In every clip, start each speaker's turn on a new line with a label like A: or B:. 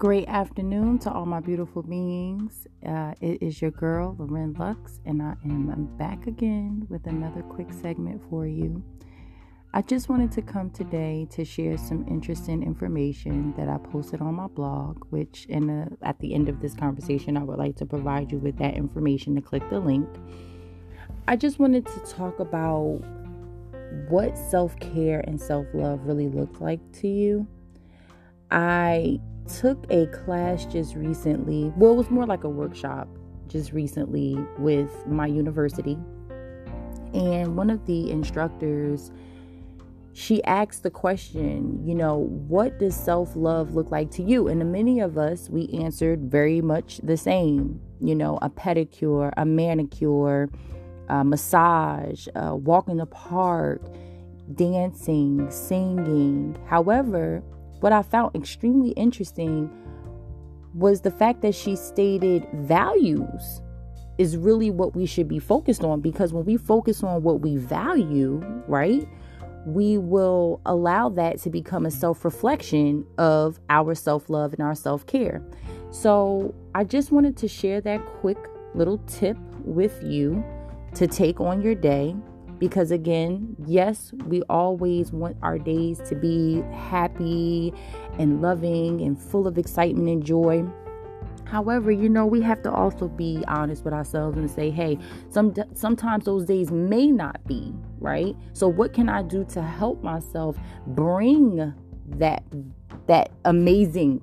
A: Great afternoon to all my beautiful beings. Uh, it is your girl, Loren Lux, and I am back again with another quick segment for you. I just wanted to come today to share some interesting information that I posted on my blog, which in the, at the end of this conversation, I would like to provide you with that information to click the link. I just wanted to talk about what self care and self love really look like to you. I took a class just recently. Well, it was more like a workshop just recently with my university. And one of the instructors, she asked the question, you know, what does self love look like to you? And many of us, we answered very much the same, you know, a pedicure, a manicure, a massage, uh, a walk in the park, dancing, singing. However, what I found extremely interesting was the fact that she stated values is really what we should be focused on because when we focus on what we value, right, we will allow that to become a self reflection of our self love and our self care. So, I just wanted to share that quick little tip with you to take on your day because again, yes, we always want our days to be happy and loving and full of excitement and joy. However, you know, we have to also be honest with ourselves and say, hey, some sometimes those days may not be, right? So what can I do to help myself bring that that amazing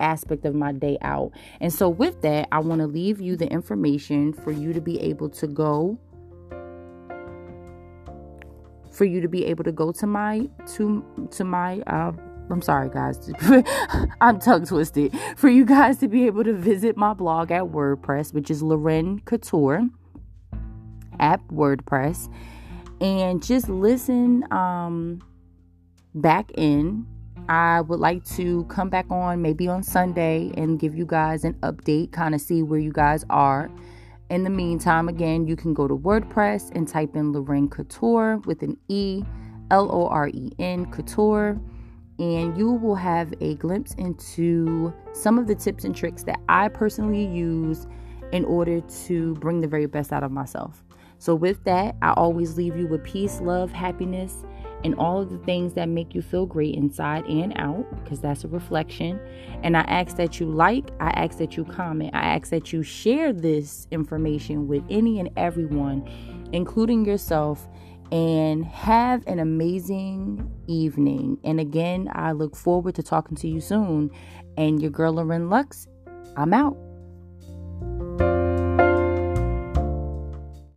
A: aspect of my day out? And so with that, I want to leave you the information for you to be able to go for you to be able to go to my to to my uh I'm sorry, guys. I'm tongue twisted. For you guys to be able to visit my blog at WordPress, which is Loren Couture at WordPress, and just listen um, back in. I would like to come back on maybe on Sunday and give you guys an update, kind of see where you guys are. In the meantime, again, you can go to WordPress and type in Loren Couture with an E, L O R E N Couture, and you will have a glimpse into some of the tips and tricks that I personally use in order to bring the very best out of myself. So, with that, I always leave you with peace, love, happiness, and all of the things that make you feel great inside and out, because that's a reflection. And I ask that you like, I ask that you comment, I ask that you share this information with any and everyone, including yourself, and have an amazing evening. And again, I look forward to talking to you soon. And your girl, Loren Lux, I'm out.